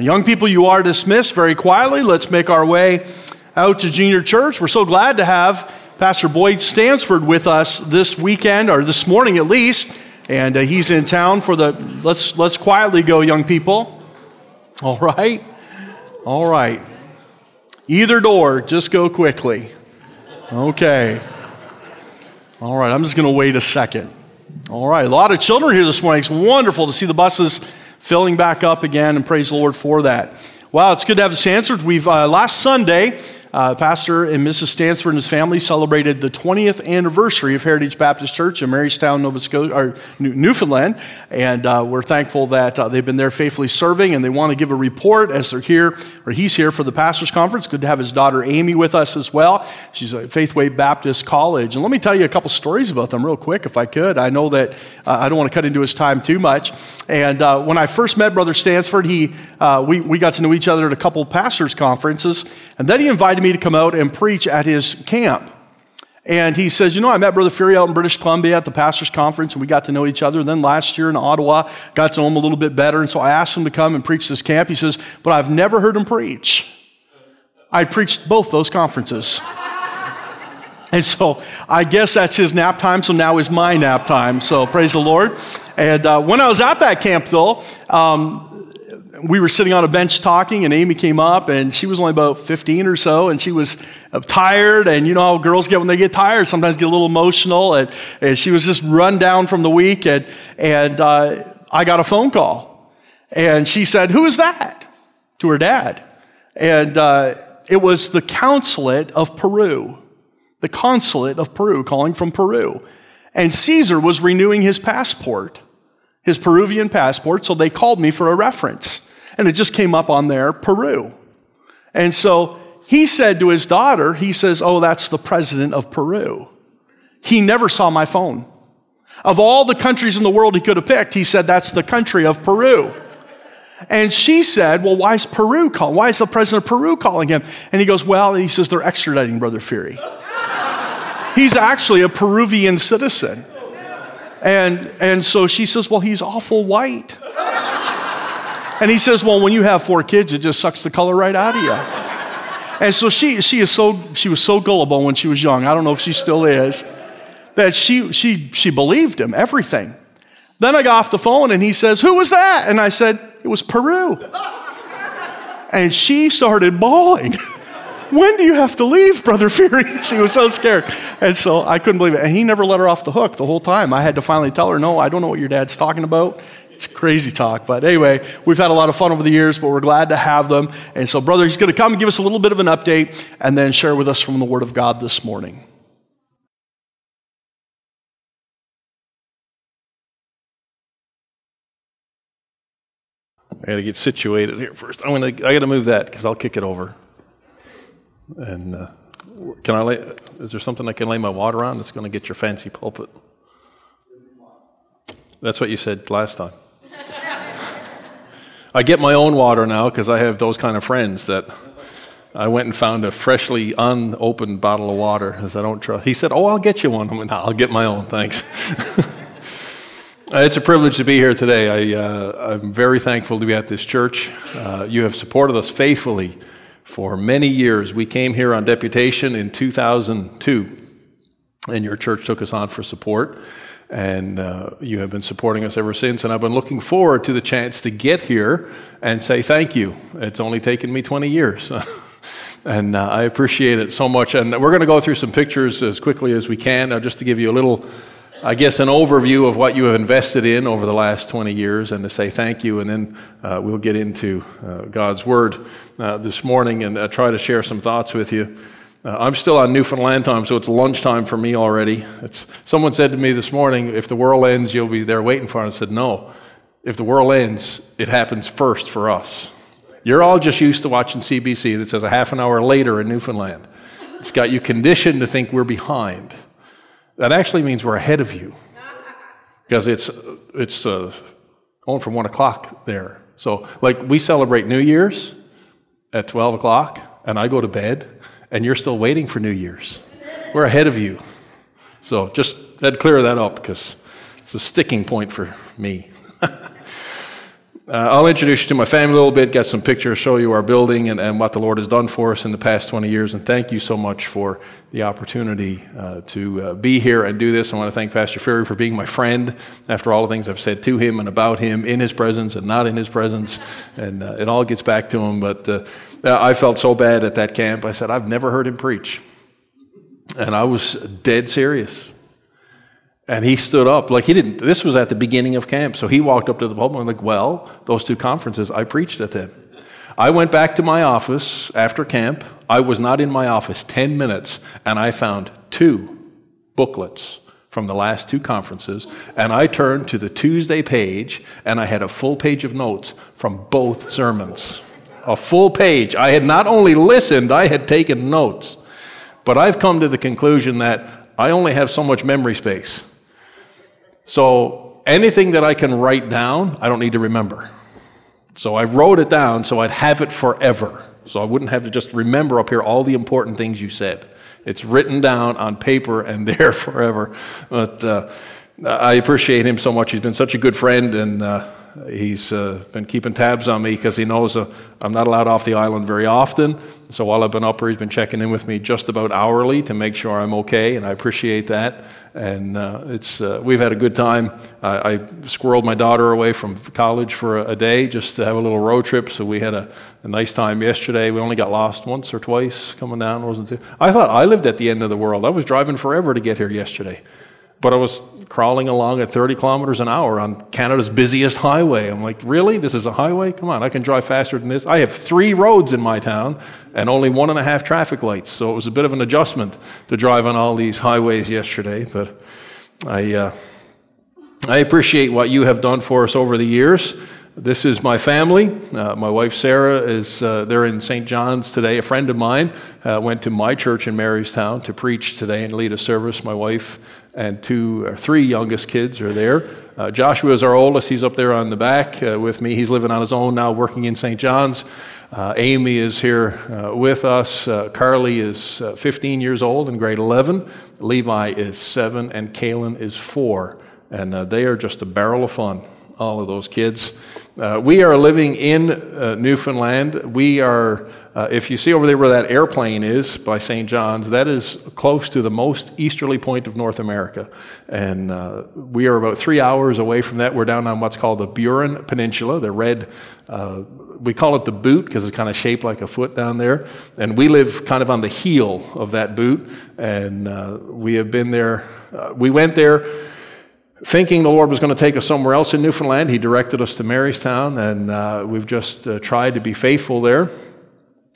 Young people, you are dismissed very quietly. Let's make our way out to junior church. We're so glad to have Pastor Boyd Stansford with us this weekend, or this morning at least. And uh, he's in town for the, let's, let's quietly go, young people. All right? All right. Either door, just go quickly. Okay. All right, I'm just going to wait a second. All right, a lot of children here this morning. It's wonderful to see the buses filling back up again, and praise the Lord for that. Wow, it's good to have this answered. We've uh, last Sunday uh, Pastor and Mrs. Stansford and his family celebrated the 20th anniversary of Heritage Baptist Church in Marystown, Nova Scotia, or Newfoundland, and uh, we're thankful that uh, they've been there faithfully serving, and they want to give a report as they're here, or he's here for the pastors' conference. Good to have his daughter Amy with us as well. She's at Faithway Baptist College, and let me tell you a couple stories about them real quick, if I could. I know that uh, I don't want to cut into his time too much, and uh, when I first met Brother Stansford, he uh, we we got to know each other at a couple pastors' conferences, and then he invited invited me to come out and preach at his camp. And he says, You know, I met Brother Fury out in British Columbia at the pastor's conference, and we got to know each other. Then last year in Ottawa, got to know him a little bit better. And so I asked him to come and preach this camp. He says, But I've never heard him preach. I preached both those conferences. And so I guess that's his nap time, so now is my nap time. So praise the Lord. And uh, when I was at that camp, though, um, we were sitting on a bench talking, and Amy came up, and she was only about 15 or so, and she was uh, tired. And you know how girls get when they get tired, sometimes get a little emotional. And, and she was just run down from the week, and, and uh, I got a phone call. And she said, Who is that? to her dad. And uh, it was the consulate of Peru, the consulate of Peru calling from Peru. And Caesar was renewing his passport his Peruvian passport, so they called me for a reference and it just came up on there, Peru. And so he said to his daughter, he says, Oh, that's the president of Peru. He never saw my phone. Of all the countries in the world he could have picked, he said, That's the country of Peru. And she said, Well, why is Peru calling? Why is the president of Peru calling him? And he goes, Well, he says, They're extraditing Brother Fury. he's actually a Peruvian citizen. And, and so she says, Well, he's awful white. And he says, Well, when you have four kids, it just sucks the color right out of you. And so she, she, is so, she was so gullible when she was young. I don't know if she still is. That she, she, she believed him, everything. Then I got off the phone and he says, Who was that? And I said, It was Peru. And she started bawling. when do you have to leave, Brother Fury? she was so scared. And so I couldn't believe it. And he never let her off the hook the whole time. I had to finally tell her, No, I don't know what your dad's talking about. It's crazy talk. But anyway, we've had a lot of fun over the years, but we're glad to have them. And so, brother, he's going to come and give us a little bit of an update and then share with us from the Word of God this morning. I got to get situated here first. I'm gonna. I got to move that because I'll kick it over. And uh, can I lay? Is there something I can lay my water on that's going to get your fancy pulpit? That's what you said last time. I get my own water now because I have those kind of friends that I went and found a freshly unopened bottle of water because I don't trust. He said, "Oh, I'll get you one." I went, "I'll get my own, thanks." it's a privilege to be here today. I, uh, very thankful to be at this church. Uh, you have supported us faithfully for many years. We came here on deputation in 2002, and your church took us on for support and uh, you have been supporting us ever since. And I've been looking forward to the chance to get here and say thank you. It's only taken me 20 years. and uh, I appreciate it so much. And we're going to go through some pictures as quickly as we can, uh, just to give you a little, I guess, an overview of what you have invested in over the last 20 years and to say thank you. And then uh, we'll get into uh, God's Word uh, this morning and try to share some thoughts with you. Uh, I'm still on Newfoundland time, so it's lunchtime for me already. It's, someone said to me this morning, if the world ends, you'll be there waiting for it. I said, no. If the world ends, it happens first for us. You're all just used to watching CBC that says a half an hour later in Newfoundland. It's got you conditioned to think we're behind. That actually means we're ahead of you because it's, it's uh, going from 1 o'clock there. So, like, we celebrate New Year's at 12 o'clock, and I go to bed and you're still waiting for New Year's. We're ahead of you. So just to clear that up because it's a sticking point for me. uh, I'll introduce you to my family a little bit, get some pictures, show you our building and, and what the Lord has done for us in the past 20 years. And thank you so much for the opportunity uh, to uh, be here and do this. I want to thank Pastor Ferry for being my friend after all the things I've said to him and about him in his presence and not in his presence. And uh, it all gets back to him. But uh, I felt so bad at that camp. I said, I've never heard him preach. And I was dead serious. And he stood up, like he didn't, this was at the beginning of camp. So he walked up to the pulpit and like, well, those two conferences, I preached at them. I went back to my office after camp. I was not in my office 10 minutes and I found two booklets from the last two conferences. And I turned to the Tuesday page and I had a full page of notes from both sermons. A full page. I had not only listened, I had taken notes. But I've come to the conclusion that I only have so much memory space. So anything that I can write down, I don't need to remember. So I wrote it down so I'd have it forever. So I wouldn't have to just remember up here all the important things you said. It's written down on paper and there forever. But uh, I appreciate him so much. He's been such a good friend, and uh, he's uh, been keeping tabs on me because he knows uh, I'm not allowed off the island very often. So while I've been up here, he's been checking in with me just about hourly to make sure I'm okay, and I appreciate that and uh, it's uh, we've had a good time. I, I, squirreled my daughter away from college for a, a, day just to have a little road trip. So we had a, a, nice time yesterday. We only got lost once or twice coming down. wasn't too. I thought I lived at the end of the world. I was driving forever to get here yesterday. But I was crawling along at 30 kilometers an hour on Canada's busiest highway. I'm like, really? This is a highway? Come on, I can drive faster than this. I have three roads in my town and only one and a half traffic lights. So it was a bit of an adjustment to drive on all these highways yesterday. But I, uh, I appreciate what you have done for us over the years. This is my family. Uh, my wife Sarah is uh, there in St. John's today. A friend of mine uh, went to my church in Marystown to preach today and lead a service. My wife and two or three youngest kids are there. Uh, Joshua is our oldest. He's up there on the back uh, with me. He's living on his own now, working in St. John's. Uh, Amy is here with us. Carly is 15 years old in grade 11. Levi is seven, and Kaylin is four. And they are just a barrel of fun all of those kids. Uh, we are living in uh, Newfoundland. We are, uh, if you see over there where that airplane is by St. John's, that is close to the most easterly point of North America. And uh, we are about three hours away from that. We're down on what's called the Burin Peninsula, the red, uh, we call it the boot because it's kind of shaped like a foot down there. And we live kind of on the heel of that boot. And uh, we have been there, we went there thinking the Lord was going to take us somewhere else in Newfoundland, He directed us to Marystown, and uh, we've just uh, tried to be faithful there.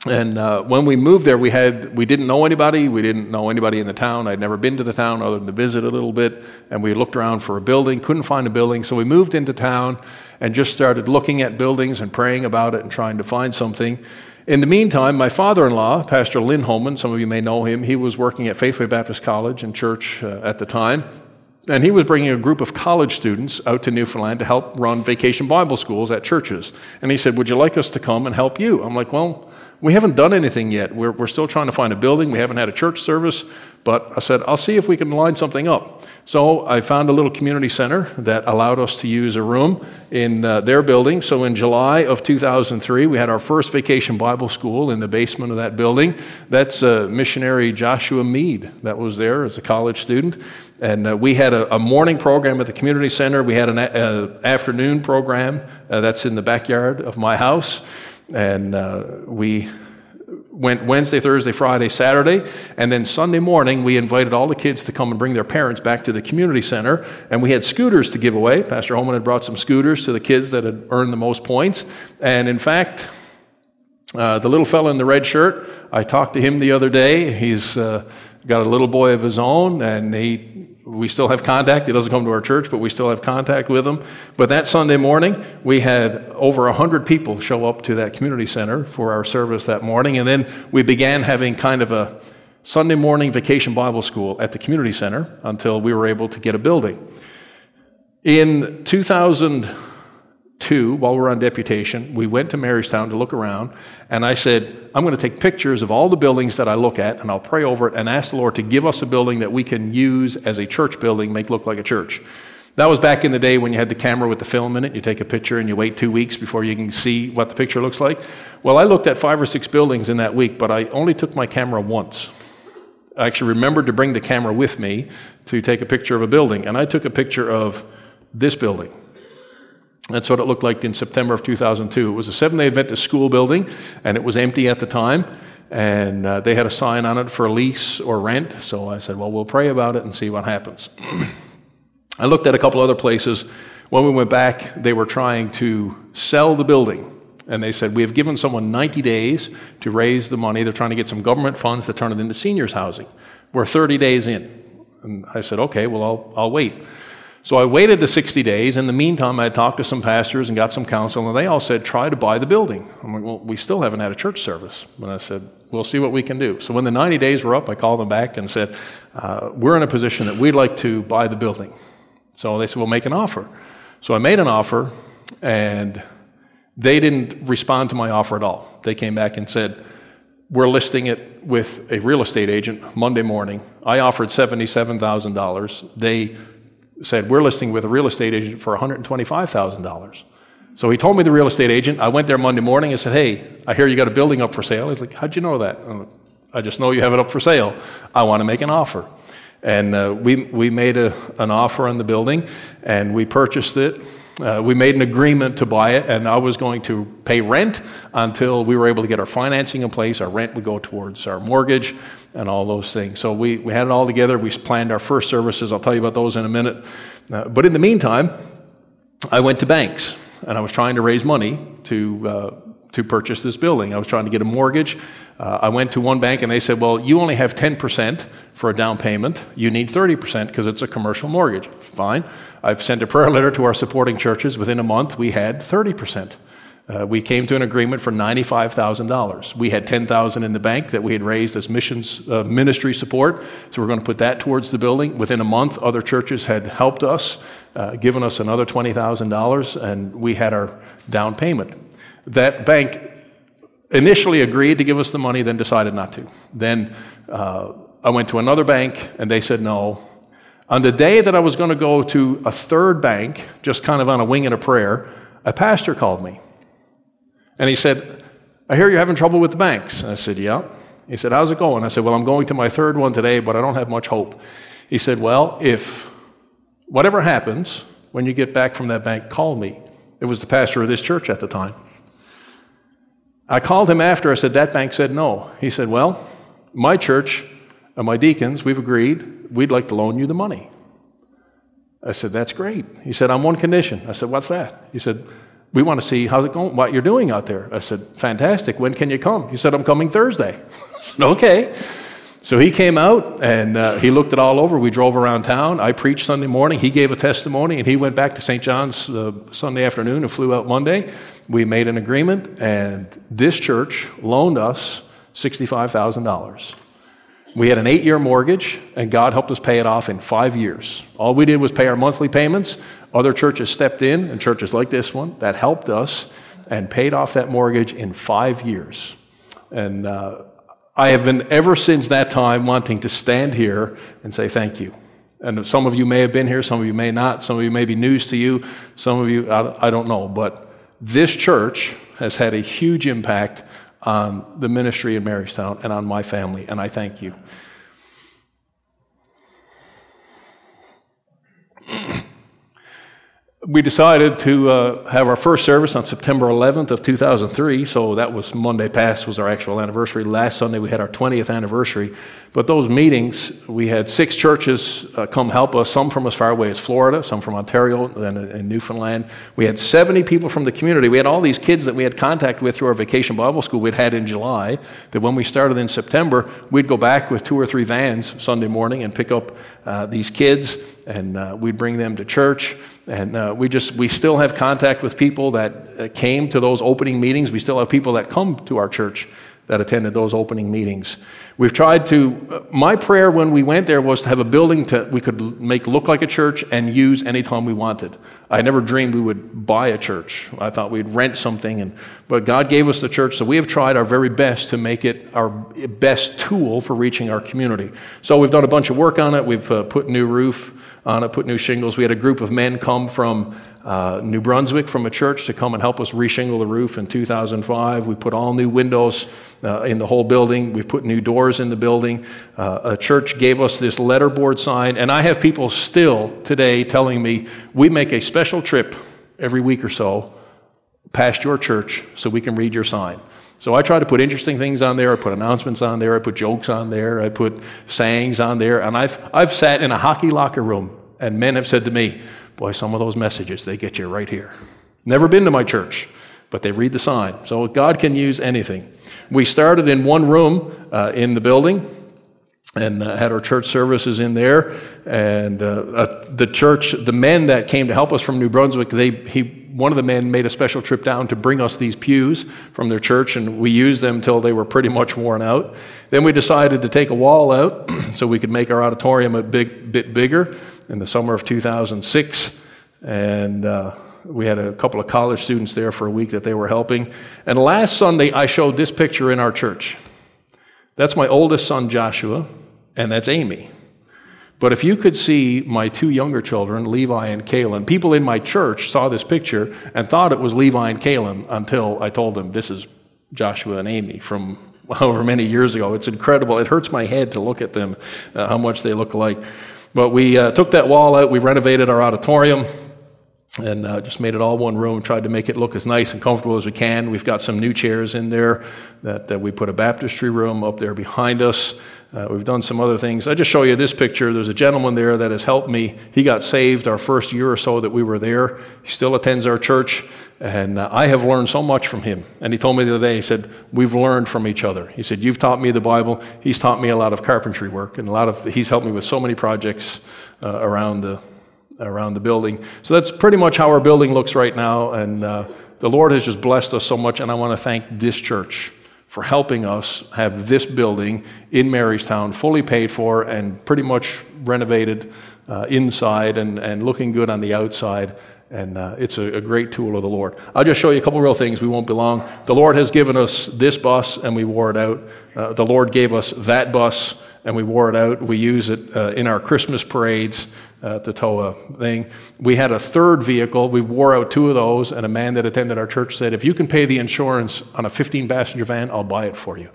And uh, when we moved there, we had we didn't know anybody. We didn't know anybody in the town. I'd never been to the town other than to visit a little bit. And we looked around for a building, couldn't find a building, so we moved into town and just started looking at buildings and praying about it and trying to find something. In the meantime, my father-in-law, Pastor Lynn Holman, some of you may know him, he was working at Faithway Baptist College and church uh, at the time. And he was bringing a group of college students out to Newfoundland to help run vacation Bible schools at churches. And he said, Would you like us to come and help you? I'm like, Well, we haven't done anything yet. We're, we're still trying to find a building. We haven't had a church service. But I said, I'll see if we can line something up. So I found a little community center that allowed us to use a room in uh, their building. So in July of 2003, we had our first vacation Bible school in the basement of that building. That's uh, missionary Joshua Mead that was there as a college student. And uh, we had a, a, morning program at the community center. We had an a, afternoon program uh, that's in the backyard of my house. And uh, we went Wednesday, Thursday, Friday, Saturday, and then Sunday morning we invited all the kids to come and bring their parents back to the community center, and we had scooters to give away. Pastor Holman had brought some scooters to the kids that had earned the most points, and in fact, uh, the little fellow in the red shirt, I talked to him the other day. He's uh, got a little boy of his own, and he we still have contact. He doesn't come to our church, but we still have contact with him. But that Sunday morning, we had over 100 people show up to that community center for our service that morning. And then we began having kind of a Sunday morning vacation Bible school at the community center until we were able to get a building. In 2000, two, while we're on deputation, we went to Marystown to look around, and I said, I'm going to take pictures of all the buildings that I look at, and I'll pray over it and ask the Lord to give us a building that we can use as a church building, make look like a church. That was back in the day when you had the camera with the film in it. You take a picture and you wait two weeks before you can see what the picture looks like. Well, I looked at five or six buildings in that week, but I only took my camera once. I actually remembered to bring the camera with me to take a picture of a building, and I took a picture of this building. That's what it looked like in September of 2002. It was a seven day Adventist school building, and it was empty at the time. And uh, they had a sign on it for lease or rent. So I said, Well, we'll pray about it and see what happens. I looked at a couple other places. When we went back, they were trying to sell the building. And they said, We have given someone 90 days to raise the money. They're trying to get some government funds to turn it into seniors' housing. We're 30 days in. And I said, Okay, well, I'll, I'll wait. So I waited the 60 days. In the meantime, I talked to some pastors and got some counsel, and they all said, Try to buy the building. I'm like, Well, we still haven't had a church service. And I said, We'll see what we can do. So when the 90 days were up, I called them back and said, uh, We're in a position that we'd like to buy the building. So they said, We'll make an offer. So I made an offer, and they didn't respond to my offer at all. They came back and said, We're listing it with a real estate agent Monday morning. I offered $77,000. They said, We're listing with a real estate agent for $125,000. So he told me the real estate agent. I went there Monday morning and said, Hey, I hear you got a building up for sale. He's like, How'd you know that? I just know you have it up for sale. I want to make an offer. And uh, we, we made a, an offer on the building and we purchased it. Uh, we made an agreement to buy it, and I was going to pay rent until we were able to get our financing in place. Our rent would go towards our mortgage and all those things. So we, we had it all together. We planned our first services. I'll tell you about those in a minute. Uh, but in the meantime, I went to banks and I was trying to raise money to, uh, to purchase this building. I was trying to get a mortgage. Uh, I went to one bank and they said, Well, you only have 10% for a down payment. You need 30% because it's a commercial mortgage. Fine. I've sent a prayer letter to our supporting churches. Within a month, we had 30%. Uh, we came to an agreement for $95,000. We had 10,000 in the bank that we had raised as missions uh, ministry support, so we're going to put that towards the building. Within a month, other churches had helped us, uh, given us another $20,000, and we had our down payment. That bank initially agreed to give us the money, then decided not to. Then uh, I went to another bank, and they said no. On the day that I was going to go to a third bank, just kind of on a wing and a prayer, a pastor called me. And he said, I hear you're having trouble with the banks. I said, Yeah. He said, How's it going? I said, Well, I'm going to my third one today, but I don't have much hope. He said, Well, if whatever happens when you get back from that bank, call me. It was the pastor of this church at the time. I called him after. I said, That bank said no. He said, Well, my church and my deacons, we've agreed we'd like to loan you the money. I said, That's great. He said, On one condition. I said, What's that? He said, we want to see how's it going, what you're doing out there. I said, fantastic. When can you come? He said, I'm coming Thursday. I said, okay. So he came out and uh, he looked it all over. We drove around town. I preached Sunday morning. He gave a testimony and he went back to St. John's uh, Sunday afternoon and flew out Monday. We made an agreement and this church loaned us $65,000. We had an eight year mortgage, and God helped us pay it off in five years. All we did was pay our monthly payments. Other churches stepped in, and churches like this one that helped us and paid off that mortgage in five years. And uh, I have been ever since that time wanting to stand here and say thank you. And some of you may have been here, some of you may not, some of you may be news to you, some of you, I, I don't know. But this church has had a huge impact on the ministry in Marystown and on my family, and I thank you. we decided to uh, have our first service on September 11th of 2003. So that was Monday past was our actual anniversary. Last Sunday we had our 20th anniversary. But those meetings, we had six churches uh, come help us. Some from as far away as Florida, some from Ontario and, and Newfoundland. We had 70 people from the community. We had all these kids that we had contact with through our vacation Bible school we'd had in July. That when we started in September, we'd go back with two or three vans Sunday morning and pick up uh, these kids, and uh, we'd bring them to church. And uh, we just, we still have contact with people that uh, came to those opening meetings. We still have people that come to our church that attended those opening meetings. We've tried to, my prayer when we went there was to have a building that we could make look like a church and use anytime we wanted. I never dreamed we would buy a church. I thought we'd rent something, and, but God gave us the church, so we have tried our very best to make it our best tool for reaching our community. So we've done a bunch of work on it. We've uh, put new roof on it, put new shingles. We had a group of men come from uh, New Brunswick from a church to come and help us reshingle the roof in 2005. We put all new windows uh, in the whole building. We put new doors in the building. Uh, a church gave us this letterboard sign, and I have people still today telling me we make a special trip every week or so past your church so we can read your sign. So I try to put interesting things on there. I put announcements on there. I put jokes on there. I put sayings on there. And I've, I've sat in a hockey locker room, and men have said to me, Boy, some of those messages, they get you right here. Never been to my church, but they read the sign. So God can use anything. We started in one room uh, in the building and uh, had our church services in there. And uh, uh, the church, the men that came to help us from New Brunswick, they, he, one of the men made a special trip down to bring us these pews from their church, and we used them until they were pretty much worn out. Then we decided to take a wall out so we could make our auditorium a big, bit bigger in the summer of 2006. And uh, we had a couple of college students there for a week that they were helping. And last Sunday, I showed this picture in our church. That's my oldest son, Joshua, and that's Amy. But if you could see my two younger children, Levi and Caleb, people in my church saw this picture and thought it was Levi and Caleb until I told them this is Joshua and Amy from however many years ago. It's incredible. It hurts my head to look at them, uh, how much they look alike. But we uh, took that wall out, we renovated our auditorium, and uh, just made it all one room, tried to make it look as nice and comfortable as we can. We've got some new chairs in there that, that we put a baptistry room up there behind us. Uh, we've done some other things. I just show you this picture. There's a gentleman there that has helped me. He got saved our first year or so that we were there. He still attends our church, and uh, I have learned so much from him. And he told me the other day, he said, We've learned from each other. He said, You've taught me the Bible. He's taught me a lot of carpentry work, and a lot of, he's helped me with so many projects uh, around the around the building. So that's pretty much how our building looks right now. And uh, the Lord has just blessed us so much. And I want to thank this church for helping us have this building in Marystown fully paid for and pretty much renovated uh, inside and, and looking good on the outside. And uh, it's a, a, great tool of the Lord. I'll just show you a couple real things. We won't be long. The Lord has given us this bus, and we wore it out. Uh, the Lord gave us that bus, and we wore it out. We use it uh, in our Christmas parades uh, to tow a thing. We had a third vehicle. We wore out two of those, and a man that attended our church said, If you can pay the insurance on a 15 passenger van, I'll buy it for you.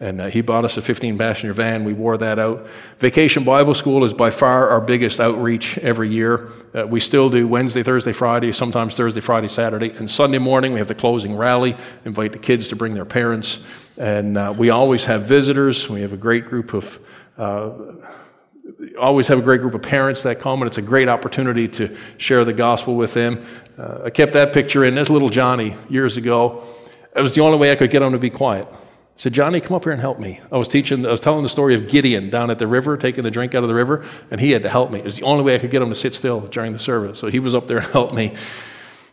And uh, he bought us a 15 passenger van. We wore that out. Vacation Bible School is by far our biggest outreach every year. Uh, we still do Wednesday, Thursday, Friday, sometimes Thursday, Friday, Saturday. And Sunday morning, we have the closing rally, invite the kids to bring their parents. And uh, we always have visitors. We have a great group of uh, always have a great group of parents that come, and it's a great opportunity to share the gospel with them. Uh, I kept that picture in. There's little Johnny years ago. It was the only way I could get him to be quiet. I said, Johnny, come up here and help me. I was teaching, I was telling the story of Gideon down at the river, taking the drink out of the river, and he had to help me. It was the only way I could get him to sit still during the service. So he was up there and helped me.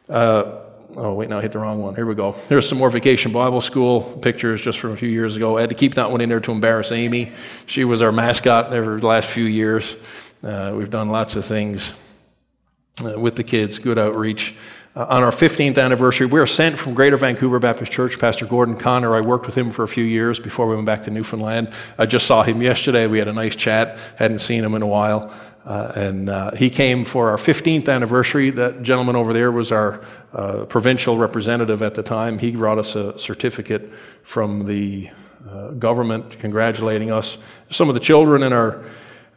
Uh, Oh, wait, no, I hit the wrong one. Here we go. There's some more Vacation Bible School pictures just from a few years ago. I had to keep that one in there to embarrass Amy. She was our mascot over the last few years. Uh, we've done lots of things uh, with the kids, good outreach. Uh, on our 15th anniversary, we were sent from Greater Vancouver Baptist Church. Pastor Gordon Connor, I worked with him for a few years before we went back to Newfoundland. I just saw him yesterday. We had a nice chat. Hadn't seen him in a while. Uh, and uh, he came for our 15th anniversary. That gentleman over there was our uh, provincial representative at the time. He brought us a certificate from the uh, government congratulating us. Some of the children in our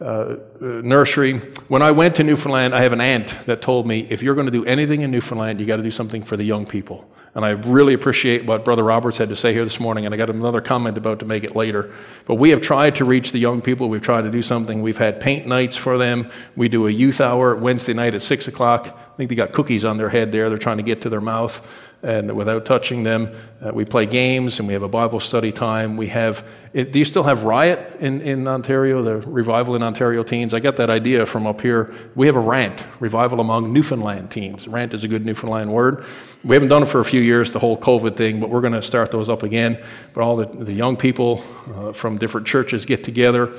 uh, nursery. When I went to Newfoundland, I have an aunt that told me if you're going to do anything in Newfoundland, you got to do something for the young people. And I really appreciate what Brother Roberts had to say here this morning, and I got another comment about to make it later. But we have tried to reach the young people. We've tried to do something. We've had paint nights for them. We do a youth hour Wednesday night at 6 o'clock. I think they got cookies on their head there. They're trying to get to their mouth. And without touching them. Uh, we play games and we have a Bible study time. We have, it, do you still have Riot in, in Ontario, the revival in Ontario teens? I got that idea from up here. We have a rant, revival among Newfoundland teens. Rant is a good Newfoundland word. We haven't done it for a few years, the whole COVID thing, but we're going to start those up again. But all the, the young people uh, from different churches get together.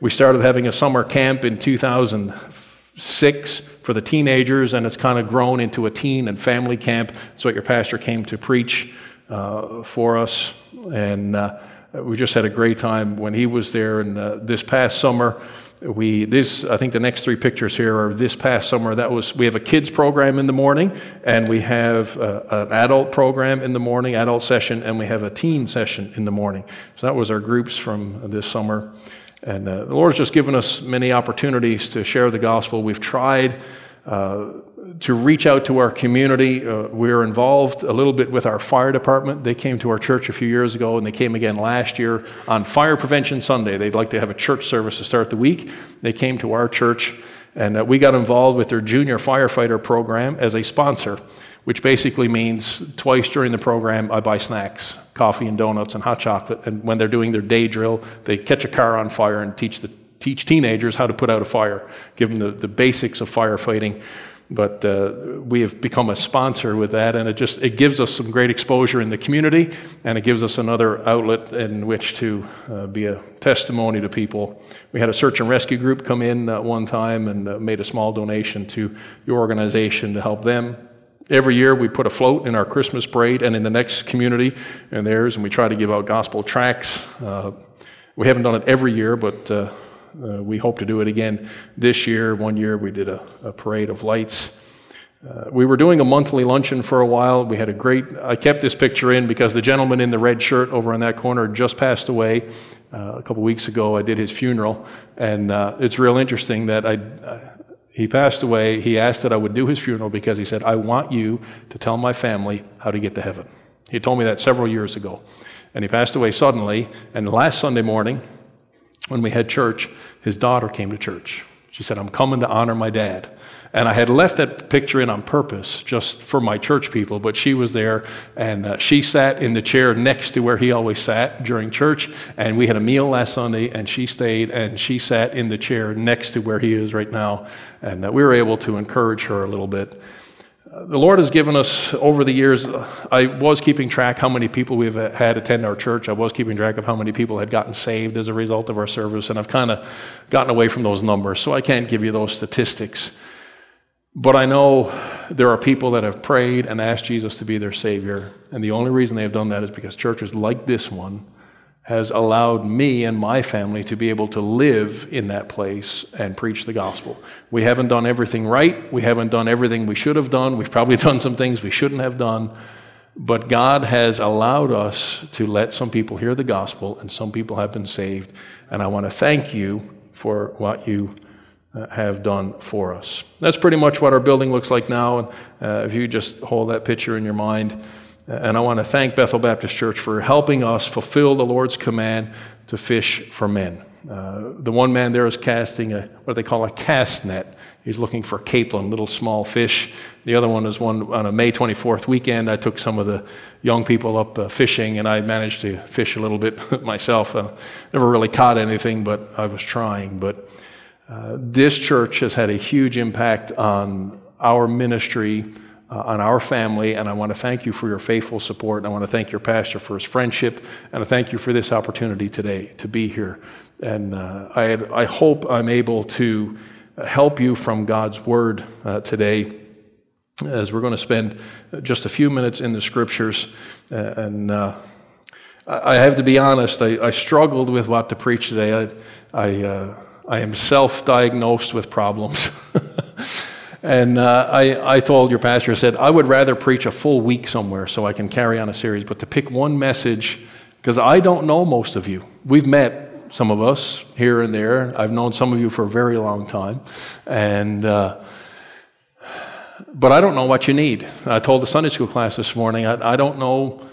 We started having a summer camp in 2006 for the teenagers, and it's kind of grown into a teen and family camp. That's what your pastor came to preach uh, for us. And uh, we just had a great time when he was there. And uh, this past summer, we this I think the next three pictures here are this past summer. That was we have a kids program in the morning, and we have uh, an adult program in the morning, adult session, and we have a teen session in the morning. So that was our groups from this summer. And uh, the Lord's just given us many opportunities to share the gospel. We've tried uh, to reach out to our community. Uh, we're involved a little bit with our fire department. They came to our church a few years ago, and they came again last year on Fire Prevention Sunday. They'd like to have a church service to start the week. They came to our church, and uh, we got involved with their junior firefighter program as a sponsor which basically means twice during the program I buy snacks, coffee and donuts and hot chocolate. And when they're doing their day drill, they catch a car on fire and teach, the, teach teenagers how to put out a fire, give them the, the basics of firefighting. But uh, we have become a sponsor with that, and it just it gives us some great exposure in the community, and it gives us another outlet in which to uh, be a testimony to people. We had a search and rescue group come in uh, one time and uh, made a small donation to the organization to help them Every year we put a float in our Christmas parade and in the next community and theirs, and we try to give out gospel tracts. Uh, we haven't done it every year, but uh, uh, we hope to do it again this year. One year we did a, a parade of lights. Uh, we were doing a monthly luncheon for a while. We had a great, I kept this picture in because the gentleman in the red shirt over in that corner just passed away uh, a couple weeks ago. I did his funeral, and uh, it's real interesting that I, he passed away. He asked that I would do his funeral because he said, I want you to tell my family how to get to heaven. He told me that several years ago. And he passed away suddenly. And last Sunday morning, when we had church, his daughter came to church. She said, I'm coming to honor my dad. And I had left that picture in on purpose just for my church people, but she was there and uh, she sat in the chair next to where he always sat during church. And we had a meal last Sunday and she stayed and she sat in the chair next to where he is right now. And uh, we were able to encourage her a little bit. Uh, the Lord has given us over the years, uh, I was keeping track how many people we've had attend our church. I was keeping track of how many people had gotten saved as a result of our service, and I've kind of gotten away from those numbers, so I can't give you those statistics. But I know there are people that have prayed and asked Jesus to be their Savior, and the only reason they have done that is because churches like this one has allowed me and my family to be able to live in that place and preach the gospel. We haven't done everything right. We haven't done everything we should have done. We've probably done some things we shouldn't have done. But God has allowed us to let some people hear the gospel, and some people have been saved. And I want to thank you for what you have done for us. That's pretty much what our building looks like now. And uh, if you just hold that picture in your mind, uh, and I want to thank Bethel Baptist Church for helping us fulfill the Lord's command to fish for men. Uh, the one man there is casting a what they call a cast net. He's looking for capelin, little small fish. The other one is one on a May 24th weekend. I took some of the young people up uh, fishing, and I managed to fish a little bit myself. Uh, never really caught anything, but I was trying. But uh, this church has had a huge impact on our ministry, uh, on our family, and I want to thank you for your faithful support. And I want to thank your pastor for his friendship, and I thank you for this opportunity today to be here. And uh, I, I, hope I'm able to help you from God's word uh, today as we're going to spend just a few minutes in the scriptures. Uh, and I have to be honest, I, I, struggled with what to preach today. I, I I am self diagnosed with problems. and uh, I, I told your pastor, I said, I would rather preach a full week somewhere so I can carry on a series, but to pick one message, because I don't know most of you. We've met some of us here and there. I've known some of you for a very long time. And, uh, but I don't know what you need. I told the Sunday school class this morning, I, I don't know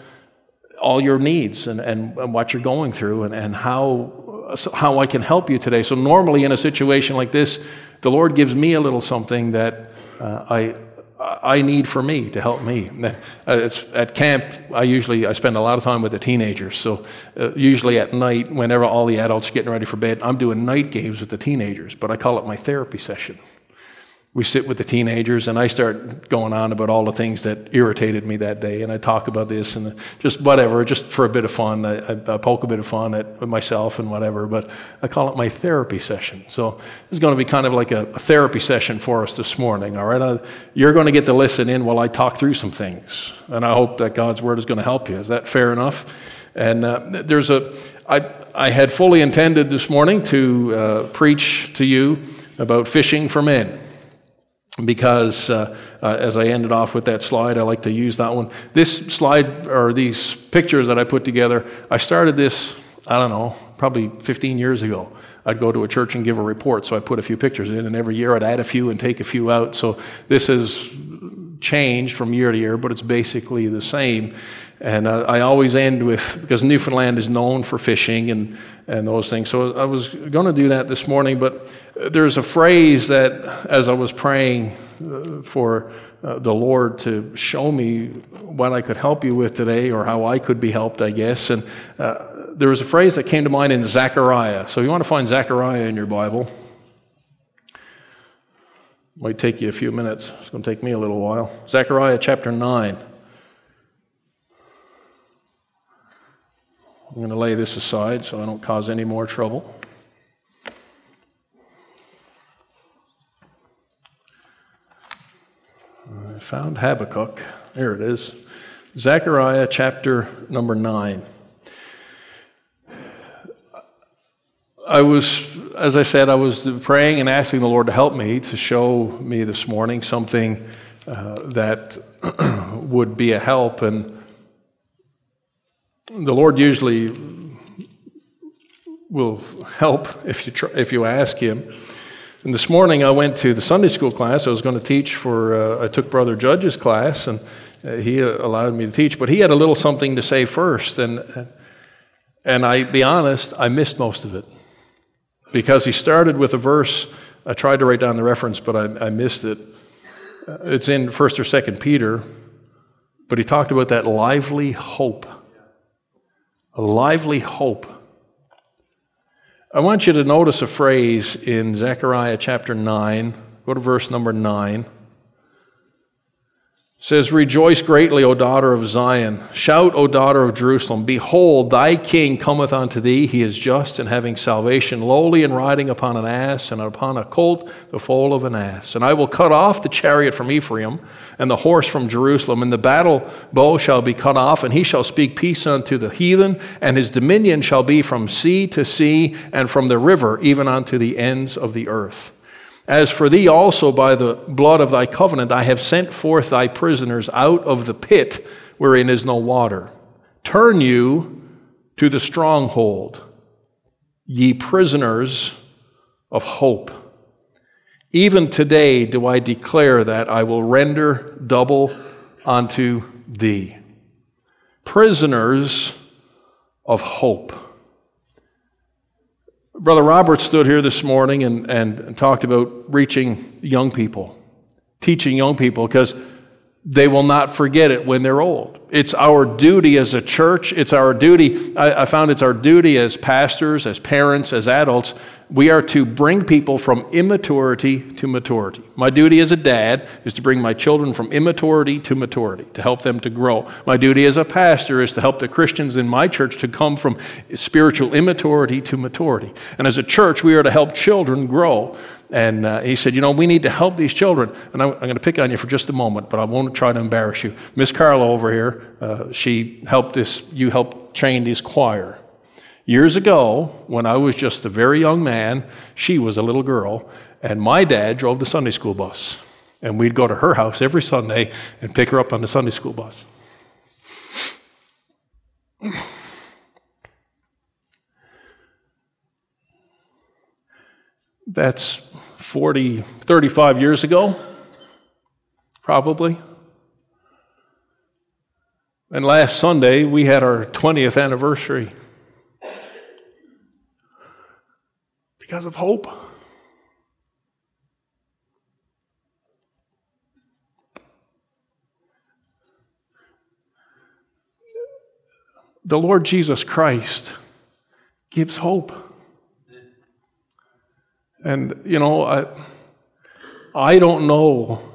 all your needs and, and, and, what you're going through and, and how how I can help you today. So, normally in a situation like this, the Lord gives me a little something that uh, I, I need for me to help me. Uh, at camp, I usually I spend a lot of time with the teenagers. So uh, usually at night, whenever all the adults are getting ready for bed, I'm doing night games with the teenagers. But I call it my therapy session we sit with the teenagers and I start going on about all the things that irritated me that day. And I talk about this and just whatever, just for a bit of fun. I, I, poke a bit of fun at myself and whatever, but I call it my therapy session. So this is going to be kind of like a, a therapy session for us this morning, all right? Uh, you're going to get to listen in while I talk through some things. And I hope that God's word is going to help you. Is that fair enough? And uh, there's a, I, I had fully intended this morning to uh, preach to you about fishing for men because uh, uh, as I ended off with that slide, I like to use that one. This slide, or these pictures that I put together, I started this, I don't know, probably 15 years ago. I'd go to a church and give a report, so I put a few pictures in, and every year I'd add a few and take a few out. So this has changed from year to year, but it's basically the same. And uh, I always end with, because Newfoundland is known for fishing and, and those things. So I was going to do that this morning, but there's a phrase that, as I was praying uh, for uh, the Lord to show me what I could help you with today or how I could be helped, I guess. And uh, there was a phrase that came to mind in Zechariah. So you want to find Zechariah in your Bible. Might take you a few minutes. It's going to take me a little while. Zechariah chapter 9. I'm going to lay this aside so I don't cause any more trouble. I found Habakkuk. There it is. Zechariah chapter number 9. I was, as I said, I was praying and asking the Lord to help me to show me this morning something uh, that would be a help. And the Lord usually will help if you, try, if you ask Him. And this morning I went to the Sunday school class. I was going to teach for, uh, I took Brother Judge's class, and uh, he allowed me to teach, but he had a little something to say first. And, and I, be honest, I missed most of it because he started with a verse. I tried to write down the reference, but I, I missed it. Uh, it's in 1st or 2nd Peter, but he talked about that lively hope a lively hope. I want you to notice a phrase in Zechariah chapter 9. Go to verse number 9 says, Rejoice greatly, O daughter of Zion. Shout, O daughter of Jerusalem. Behold, thy king cometh unto thee. He is just and having salvation, lowly and riding upon an ass, and upon a colt, the foal of an ass. And I will cut off the chariot from Ephraim, and the horse from Jerusalem, and the battle bow shall be cut off, and he shall speak peace unto the heathen, and his dominion shall be from sea to sea, and from the river even unto the ends of the earth. As for thee also, by the blood of thy covenant, I have sent forth thy prisoners out of the pit wherein is no water. Turn you to the stronghold, ye prisoners of hope. Even today do I declare that I will render double unto thee. Prisoners of hope. Brother Robert stood here this morning and, and talked about reaching young people, teaching young people, because they will not forget it when they're old. It's our duty as a church. It's our duty. I, I, found it's our duty as pastors, as parents, as adults. We are to bring people from immaturity to maturity. My duty as a dad is to bring my children from immaturity to maturity, to help them to grow. My duty as a pastor is to help the Christians in my church to come from spiritual immaturity to maturity. And as a church, we are to help children grow. And uh, he said, You know, we need to help these children. And I'm, I'm going to pick on you for just a moment, but I won't try to embarrass you. Miss Carla over here, uh, she helped this, you helped train this choir. Years ago, when I was just a very young man, she was a little girl, and my dad drove the Sunday school bus. And we'd go to her house every Sunday and pick her up on the Sunday school bus. That's 40, 35 years ago, probably. And last Sunday, we had our 20th anniversary. because of hope. The Lord Jesus Christ gives hope. And, you know, I, I don't know,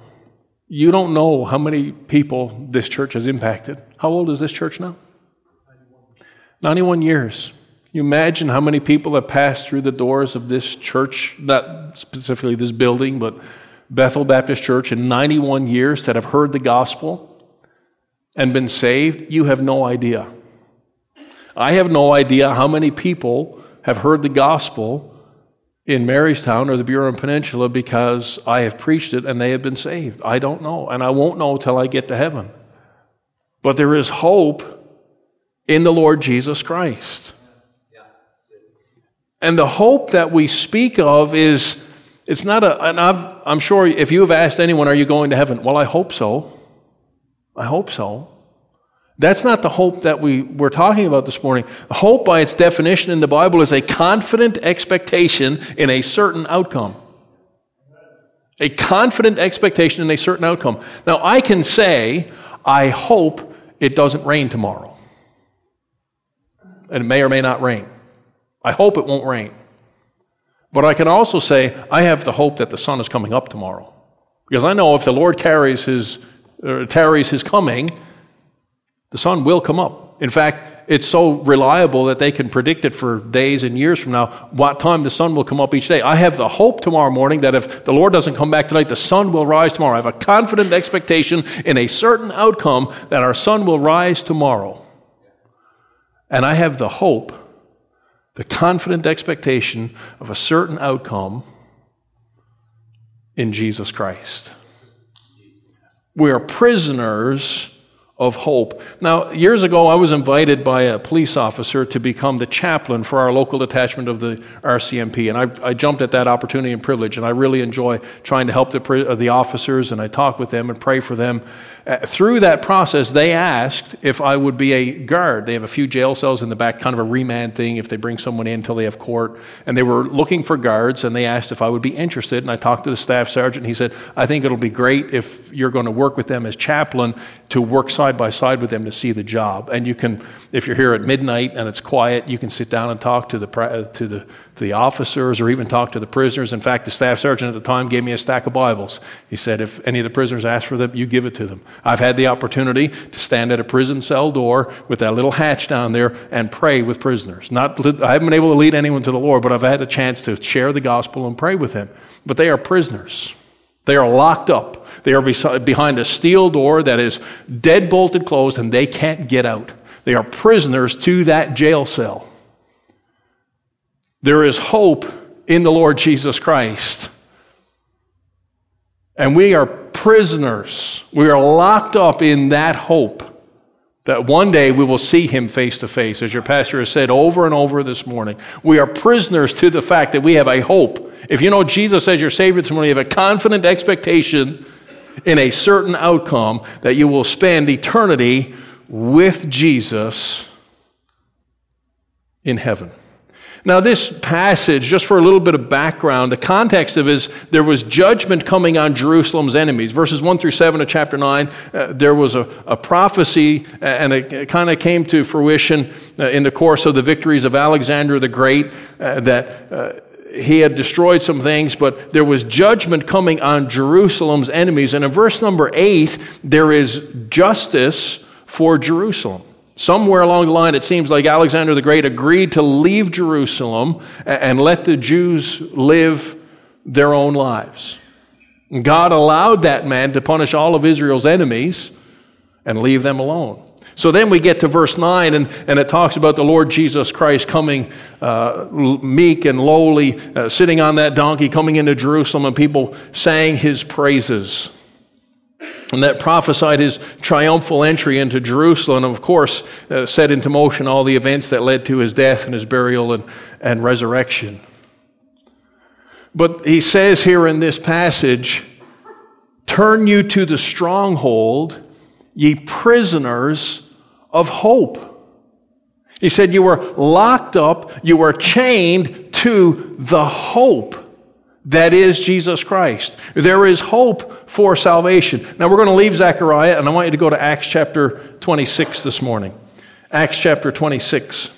you don't know how many people this church has impacted. How old is this church now? 91 years. You imagine how many people have passed through the doors of this church, not specifically this building, but Bethel Baptist Church in 91 years that have heard the gospel and been saved? You have no idea. I have no idea how many people have heard the gospel in Marystown or the Burin Peninsula because I have preached it and they have been saved. I don't know, and I won't know till I get to heaven. But there is hope in the Lord Jesus Christ. And the hope that we speak of is, it's not a, and i am sure if you have asked anyone, are you going to heaven? Well, I hope so. I hope so. That's not the hope that we were talking about this morning. Hope, by its definition in the Bible, is a confident expectation in a certain outcome. A confident expectation in a certain outcome. Now, I can say, I hope it doesn't rain tomorrow. And it may or may not rain. I hope it won't rain. But I can also say, I have the hope that the sun is coming up tomorrow. Because I know if the Lord carries his, uh, tarries his coming, the sun will come up. In fact, it's so reliable that they can predict it for days and years from now what time the sun will come up each day. I have the hope tomorrow morning that if the Lord doesn't come back tonight, the sun will rise tomorrow. I have a confident expectation in a certain outcome that our sun will rise tomorrow. And I have the hope, the confident expectation of a certain outcome in Jesus Christ. We are prisoners of hope. Now, years ago, I was invited by a police officer to become the chaplain for our local detachment of the RCMP, and I, I jumped at that opportunity and privilege, and I really enjoy trying to help the, the officers, and I talk with them and pray for them. Uh, through that process, they asked if I would be a guard. They have a few jail cells in the back, kind of a remand thing if they bring someone in until they have court, and they were looking for guards, and they asked if I would be interested, and I talked to the staff sergeant, and he said, I think it'll be great if you're going to work with them as chaplain to work by side with them to see the job. And you can, if you're here at midnight and it's quiet, you can sit down and talk to the, uh, to the, to the officers or even talk to the prisoners. In fact, the staff sergeant at the time gave me a stack of Bibles. He said, if any of the prisoners ask for them, you give it to them. I've had the opportunity to stand at a prison cell door with that little hatch down there and pray with prisoners. Not, I haven't been able to lead anyone to the Lord, but I've had a chance to share the gospel and pray with them. But they are prisoners. They are locked up. They are behind a steel door that is dead bolted closed and they can't get out. They are prisoners to that jail cell. There is hope in the Lord Jesus Christ. And we are prisoners. We are locked up in that hope that one day we will see him face to face. As your pastor has said over and over this morning, we are prisoners to the fact that we have a hope. If you know Jesus as your Savior this morning, you have a confident expectation in a certain outcome that you will spend eternity with Jesus in heaven. Now, this passage, just for a little bit of background, the context of is there was judgment coming on Jerusalem's enemies. Verses 1 through 7 of chapter 9, uh, there was a, a prophecy, uh, and it, it kind of came to fruition uh, in the course of the victories of Alexander the Great uh, that uh, he had destroyed some things, but there was judgment coming on Jerusalem's enemies. And in verse number 8, there is justice for Jerusalem. Somewhere along the line, it seems like Alexander the Great agreed to leave Jerusalem and let the Jews live their own lives. God allowed that man to punish all of Israel's enemies and leave them alone. So then we get to verse 9, and, and it talks about the Lord Jesus Christ coming uh, meek and lowly, uh, sitting on that donkey, coming into Jerusalem, and people sang his praises and that prophesied his triumphal entry into Jerusalem, and of course, uh, set into motion all the events that led to his death and his burial and, and resurrection. But he says here in this passage, Turn you to the stronghold, ye prisoners of hope. He said, You were locked up, you were chained to the hope that is Jesus Christ. There is hope for salvation. Now we're going to leave Zechariah, and I want you to go to Acts chapter 26 this morning. Acts chapter 26.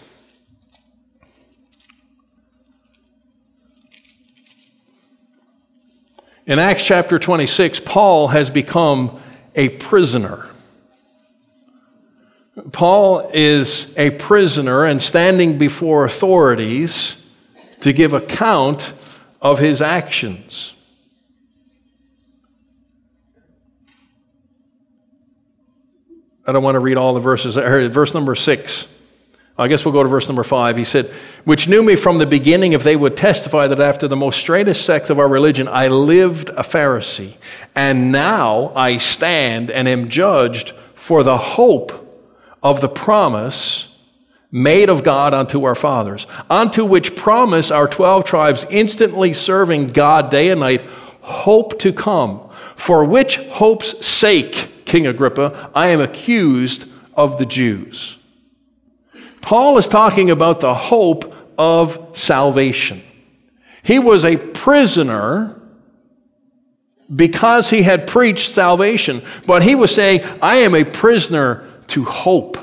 In Acts chapter 26, Paul has become a prisoner. Paul is a prisoner and standing before authorities to give account of his actions. I don't want to read all the verses. Verse number six. I guess we'll go to verse number five. He said, Which knew me from the beginning, if they would testify that after the most straightest sect of our religion, I lived a Pharisee. And now I stand and am judged for the hope of the promise made of God unto our fathers, unto which promise our 12 tribes, instantly serving God day and night, hope to come, for which hope's sake, King Agrippa, I am accused of the Jews. Paul is talking about the hope of salvation. He was a prisoner because he had preached salvation, but he was saying, I am a prisoner to hope.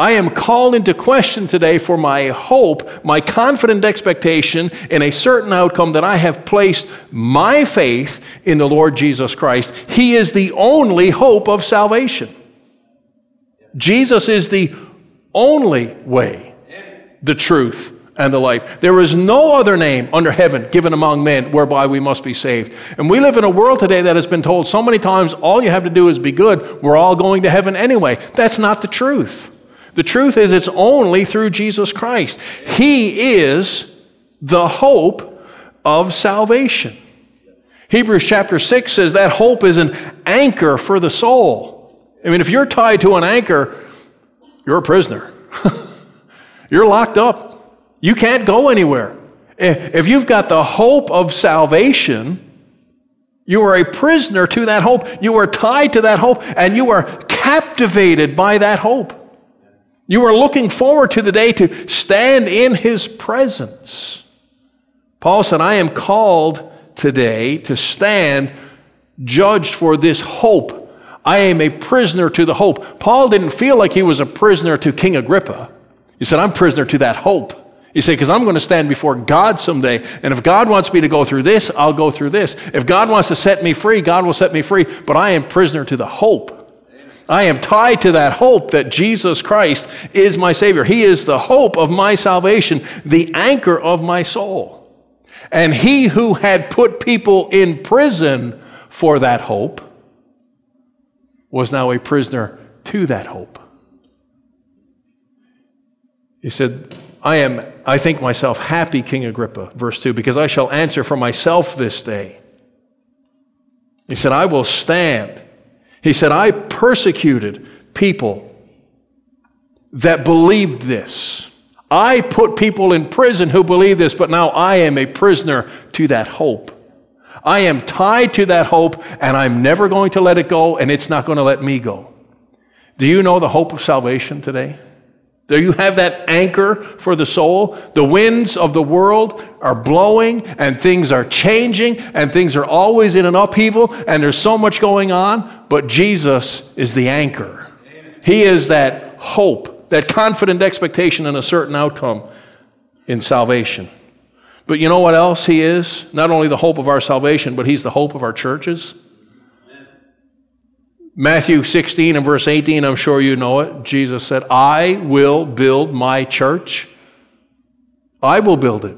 I am called into question today for my hope, my confident expectation in a certain outcome that I have placed my faith in the Lord Jesus Christ. He is the only hope of salvation. Jesus is the only way, the truth, and the life. There is no other name under heaven given among men whereby we must be saved. And we live in a world today that has been told so many times all you have to do is be good. We're all going to heaven anyway. That's not the truth. The truth is it's only through Jesus Christ. He is the hope of salvation. Hebrews chapter 6 says that hope is an anchor for the soul. I mean, if you're tied to an anchor, you're a prisoner. you're locked up. You can't go anywhere. If you've got the hope of salvation, you are a prisoner to that hope. You are tied to that hope, and you are captivated by that hope. You are looking forward to the day to stand in his presence. Paul said, I am called today to stand judged for this hope I am a prisoner to the hope. Paul didn't feel like he was a prisoner to King Agrippa. He said, I'm prisoner to that hope. He said, because I'm going to stand before God someday. And if God wants me to go through this, I'll go through this. If God wants to set me free, God will set me free. But I am prisoner to the hope. I am tied to that hope that Jesus Christ is my Savior. He is the hope of my salvation, the anchor of my soul. And he who had put people in prison for that hope was now a prisoner to that hope. He said, I am, I think myself happy, King Agrippa, verse 2, because I shall answer for myself this day. He said, I will stand. He said, I persecuted people that believed this. I put people in prison who believe this, but now I am a prisoner to that hope. I am tied to that hope and I'm never going to let it go and it's not going to let me go. Do you know the hope of salvation today? Do you have that anchor for the soul? The winds of the world are blowing and things are changing and things are always in an upheaval and there's so much going on, but Jesus is the anchor. He is that hope, that confident expectation in a certain outcome in salvation. But you know what else He is? Not only the hope of our salvation, but He's the hope of our churches. Matthew 16 and verse 18, I'm sure you know it. Jesus said, I will build my church. I will build it.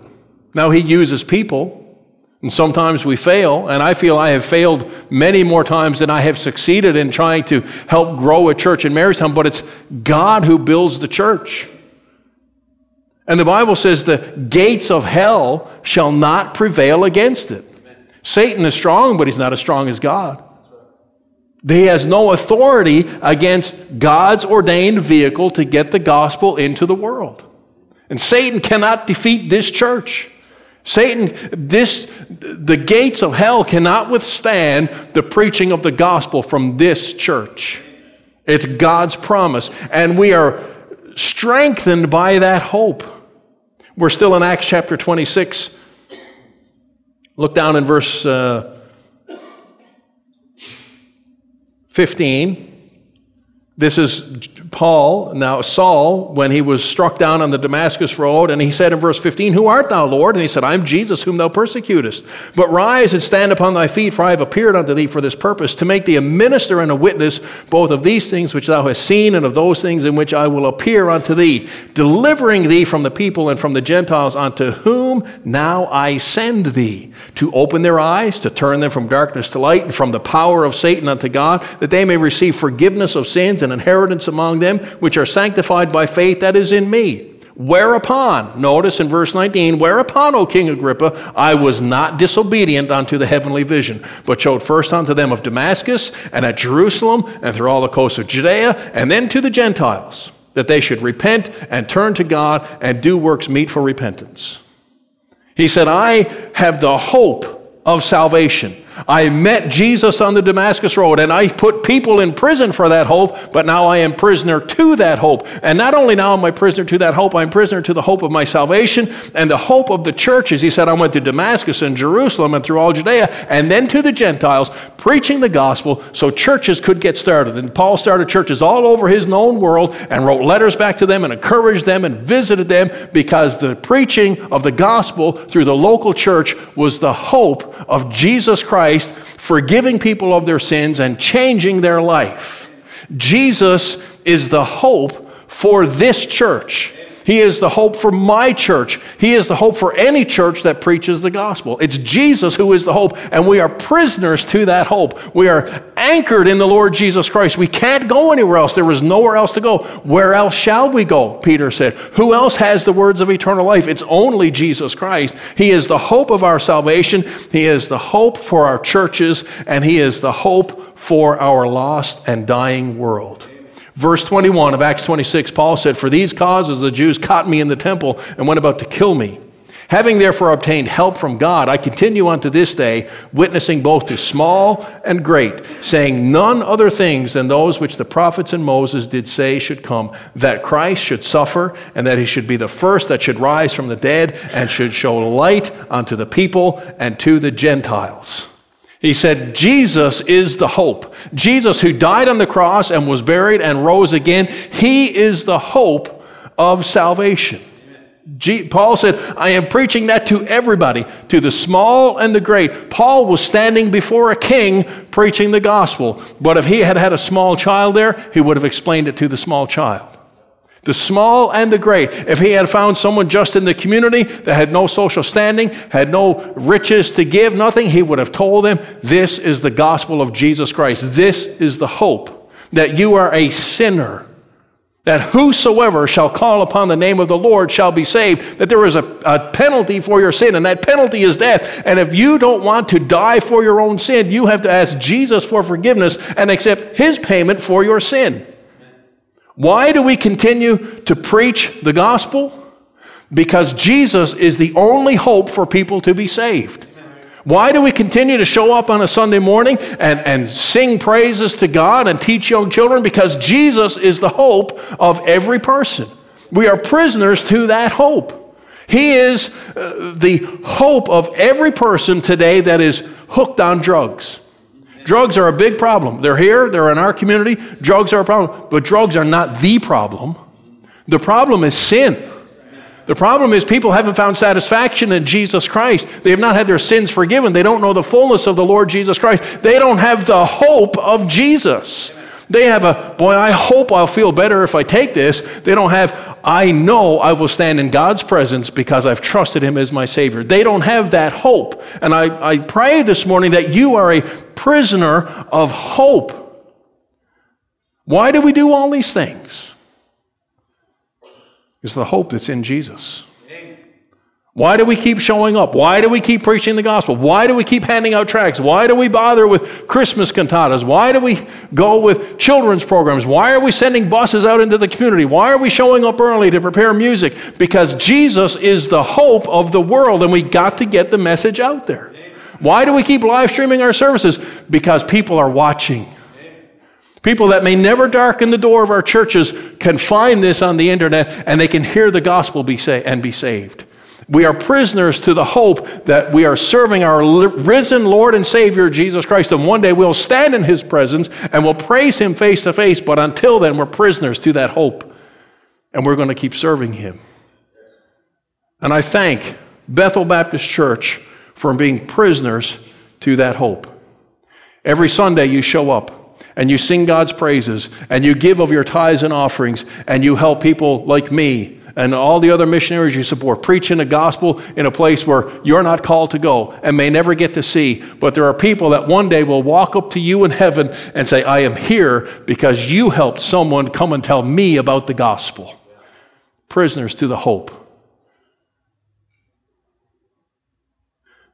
Now, He uses people, and sometimes we fail, and I feel I have failed many more times than I have succeeded in trying to help grow a church in Marystown, but it's God who builds the church. And the Bible says the gates of hell shall not prevail against it. Satan is strong, but he's not as strong as God. He has no authority against God's ordained vehicle to get the gospel into the world. And Satan cannot defeat this church. Satan, this, the gates of hell cannot withstand the preaching of the gospel from this church. It's God's promise. And we are strengthened by that hope. We're still in Acts chapter 26. Look down in verse uh, 15. This is Paul, now Saul, when he was struck down on the Damascus road, and he said in verse 15, Who art thou, Lord? And he said, I'm Jesus, whom thou persecutest. But rise and stand upon thy feet, for I have appeared unto thee for this purpose, to make thee a minister and a witness both of these things which thou hast seen, and of those things in which I will appear unto thee, delivering thee from the people and from the Gentiles, unto whom now I send thee, to open their eyes, to turn them from darkness to light, and from the power of Satan unto God, that they may receive forgiveness of sins an inheritance among them which are sanctified by faith that is in me. Whereupon, notice in verse 19, whereupon, O King Agrippa, I was not disobedient unto the heavenly vision, but showed first unto them of Damascus and at Jerusalem and through all the coasts of Judea, and then to the Gentiles, that they should repent and turn to God and do works meet for repentance. He said, I have the hope of salvation. I met Jesus on the Damascus Road and I put people in prison for that hope, but now I am prisoner to that hope. And not only now am I prisoner to that hope, I'm prisoner to the hope of my salvation and the hope of the churches. He said, I went to Damascus and Jerusalem and through all Judea and then to the Gentiles, preaching the gospel so churches could get started. And Paul started churches all over his known world and wrote letters back to them and encouraged them and visited them because the preaching of the gospel through the local church was the hope of Jesus Christ Christ, forgiving people of their sins and changing their life. Jesus is the hope for this church. He is the hope for my church. He is the hope for any church that preaches the gospel. It's Jesus who is the hope, and we are prisoners to that hope. We are anchored in the Lord Jesus Christ. We can't go anywhere else. There is nowhere else to go. Where else shall we go? Peter said. Who else has the words of eternal life? It's only Jesus Christ. He is the hope of our salvation. He is the hope for our churches, and He is the hope for our lost and dying world. Verse 21 of Acts 26, Paul said, For these causes the Jews caught me in the temple and went about to kill me. Having therefore obtained help from God, I continue unto this day, witnessing both to small and great, saying none other things than those which the prophets and Moses did say should come, that Christ should suffer, and that he should be the first that should rise from the dead, and should show light unto the people and to the Gentiles. He said, Jesus is the hope. Jesus, who died on the cross and was buried and rose again, he is the hope of salvation. Paul said, I am preaching that to everybody, to the small and the great. Paul was standing before a king preaching the gospel. But if he had had a small child there, he would have explained it to the small child the small and the great. If he had found someone just in the community that had no social standing, had no riches to give, nothing, he would have told them, This is the gospel of Jesus Christ. This is the hope that you are a sinner. That whosoever shall call upon the name of the Lord shall be saved. That there is a, a penalty for your sin, and that penalty is death. And if you don't want to die for your own sin, you have to ask Jesus for forgiveness and accept his payment for your sin. Why do we continue to preach the gospel? Because Jesus is the only hope for people to be saved. Why do we continue to show up on a Sunday morning and, and sing praises to God and teach young children? Because Jesus is the hope of every person. We are prisoners to that hope. He is uh, the hope of every person today that is hooked on drugs. Drugs are a big problem. They're here, they're in our community. Drugs are a problem, but drugs are not the problem. The problem is sin. The problem is people haven't found satisfaction in Jesus Christ. They have not had their sins forgiven. They don't know the fullness of the Lord Jesus Christ. They don't have the hope of Jesus. They have a, boy, I hope I'll feel better if I take this. They don't have, I know I will stand in God's presence because I've trusted Him as my Savior. They don't have that hope. And I, I pray this morning that you are a prisoner of hope. Why do we do all these things? It's the hope that's in Jesus. Why do we keep showing up? Why do we keep preaching the gospel? Why do we keep handing out tracts? Why do we bother with Christmas cantatas? Why do we go with children's programs? Why are we sending buses out into the community? Why are we showing up early to prepare music? Because Jesus is the hope of the world, and we got to get the message out there. Why do we keep live streaming our services? Because people are watching. People that may never darken the door of our churches can find this on the internet and they can hear the gospel be sa- and be saved. We are prisoners to the hope that we are serving our risen Lord and Savior Jesus Christ, and one day we'll stand in His presence and we'll praise Him face to face. But until then, we're prisoners to that hope, and we're going to keep serving Him. And I thank Bethel Baptist Church for being prisoners to that hope. Every Sunday, you show up and you sing God's praises and you give of your tithes and offerings and you help people like me and all the other missionaries you support, preaching the gospel in a place where you're not called to go and may never get to see. But there are people that one day will walk up to you in heaven and say, I am here because you helped someone come and tell me about the gospel. Prisoners to the hope.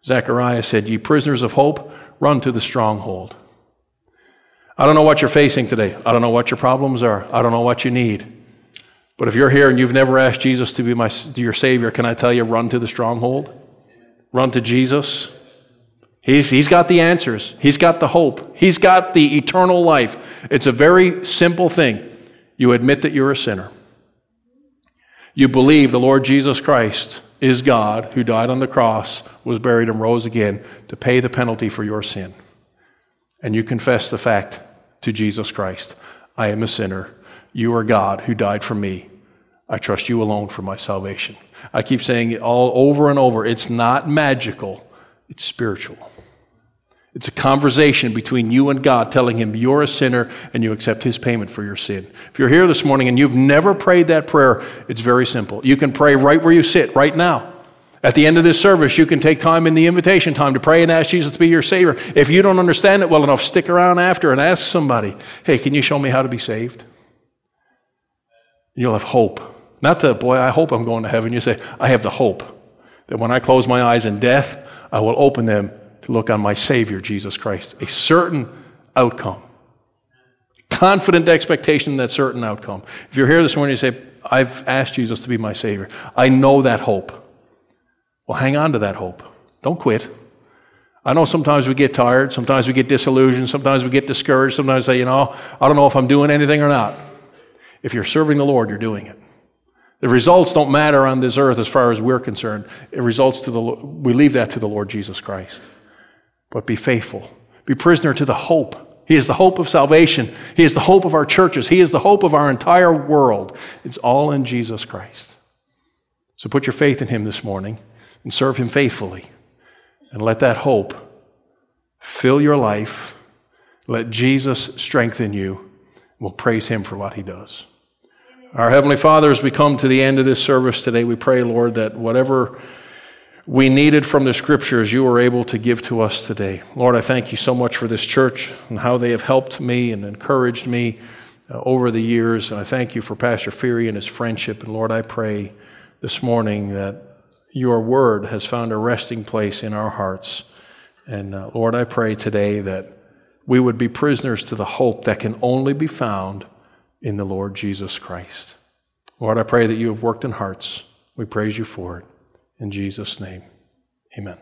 Zechariah said, Ye prisoners of hope, run to the stronghold. I don't know what you're facing today. I don't know what your problems are. I don't know what you need. But if you're here and you've never asked Jesus to be my, your Savior, can I tell you, run to the stronghold? Run to Jesus. He's, he's got the answers. He's got the hope. He's got the eternal life. It's a very simple thing. You admit that you're a sinner. You believe the Lord Jesus Christ is God who died on the cross, was buried, and rose again to pay the penalty for your sin. And you confess the fact to Jesus Christ I am a sinner. You are God who died for me. I trust you alone for my salvation. I keep saying it all over and over. It's not magical, it's spiritual. It's a conversation between you and God telling him you're a sinner and you accept his payment for your sin. If you're here this morning and you've never prayed that prayer, it's very simple. You can pray right where you sit, right now. At the end of this service, you can take time in the invitation time to pray and ask Jesus to be your Savior. If you don't understand it well enough, stick around after and ask somebody, hey, can you show me how to be saved? You'll have hope. Not that, boy, I hope I'm going to heaven. You say, I have the hope that when I close my eyes in death, I will open them to look on my Savior, Jesus Christ. A certain outcome. Confident expectation that certain outcome. If you're here this morning you say, I've asked Jesus to be my Savior, I know that hope. Well, hang on to that hope. Don't quit. I know sometimes we get tired, sometimes we get disillusioned, sometimes we get discouraged, sometimes say, you know, I don't know if I'm doing anything or not. If you're serving the Lord, you're doing it. The results don't matter on this earth as far as we're concerned. It results to the we leave that to the Lord Jesus Christ. But be faithful. Be prisoner to the hope. He is the hope of salvation. He is the hope of our churches. He is the hope of our entire world. It's all in Jesus Christ. So put your faith in him this morning and serve him faithfully. And let that hope fill your life. Let Jesus strengthen you. We'll praise him for what he does. Our Heavenly Father, as we come to the end of this service today, we pray, Lord, that whatever we needed from the scriptures you were able to give to us today. Lord, I thank you so much for this church and how they have helped me and encouraged me uh, over the years. And I thank you for Pastor Feary and his friendship. And Lord, I pray this morning that your word has found a resting place in our hearts. And uh, Lord, I pray today that we would be prisoners to the hope that can only be found in the Lord Jesus Christ. Lord, I pray that you have worked in hearts. We praise you for it. In Jesus' name, amen.